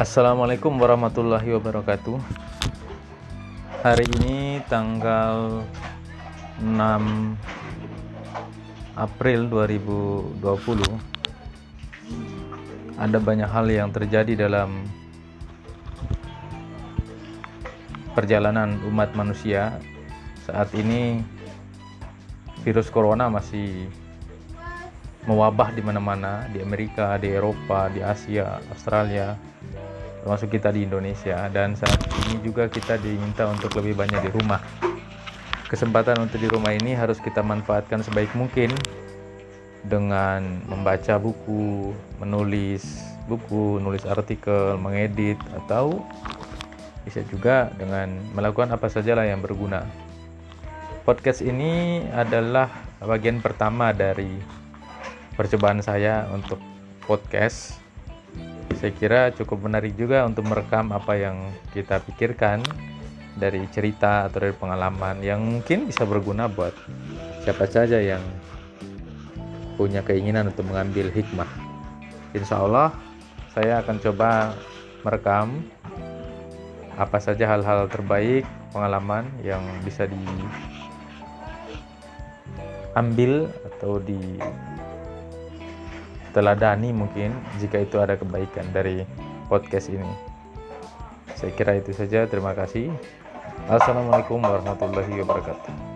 Assalamualaikum warahmatullahi wabarakatuh. Hari ini tanggal 6 April 2020 Ada banyak hal yang terjadi dalam perjalanan umat manusia. Saat ini virus corona masih mewabah di mana-mana di Amerika, di Eropa, di Asia, Australia, termasuk kita di Indonesia. Dan saat ini juga kita diminta untuk lebih banyak di rumah. Kesempatan untuk di rumah ini harus kita manfaatkan sebaik mungkin. Dengan membaca buku menulis buku nulis artikel mengedit atau bisa juga dengan melakukan apa sajalah yang berguna. Podcast ini adalah bagian pertama dari percobaan saya untuk podcast saya kira cukup menarik juga untuk merekam apa yang kita pikirkan dari cerita atau dari pengalaman yang mungkin bisa berguna buat siapa saja yang punya keinginan untuk mengambil hikmah. Insya Allah saya akan coba merekam apa saja hal-hal terbaik pengalaman yang bisa diambil atau di teladani mungkin jika itu ada kebaikan dari podcast ini. Saya kira itu saja. Terima kasih. Assalamualaikum warahmatullahi wabarakatuh.